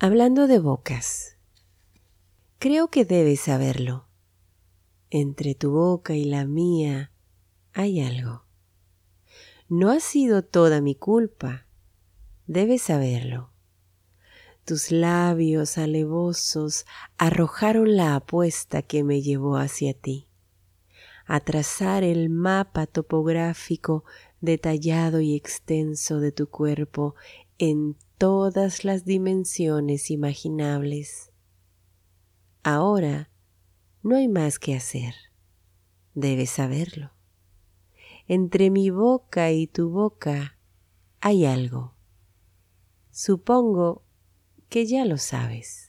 Hablando de bocas, creo que debes saberlo. Entre tu boca y la mía hay algo. No ha sido toda mi culpa, debes saberlo. Tus labios alevosos arrojaron la apuesta que me llevó hacia ti, a trazar el mapa topográfico detallado y extenso de tu cuerpo en todas las dimensiones imaginables. Ahora no hay más que hacer, debes saberlo. Entre mi boca y tu boca hay algo. Supongo que ya lo sabes.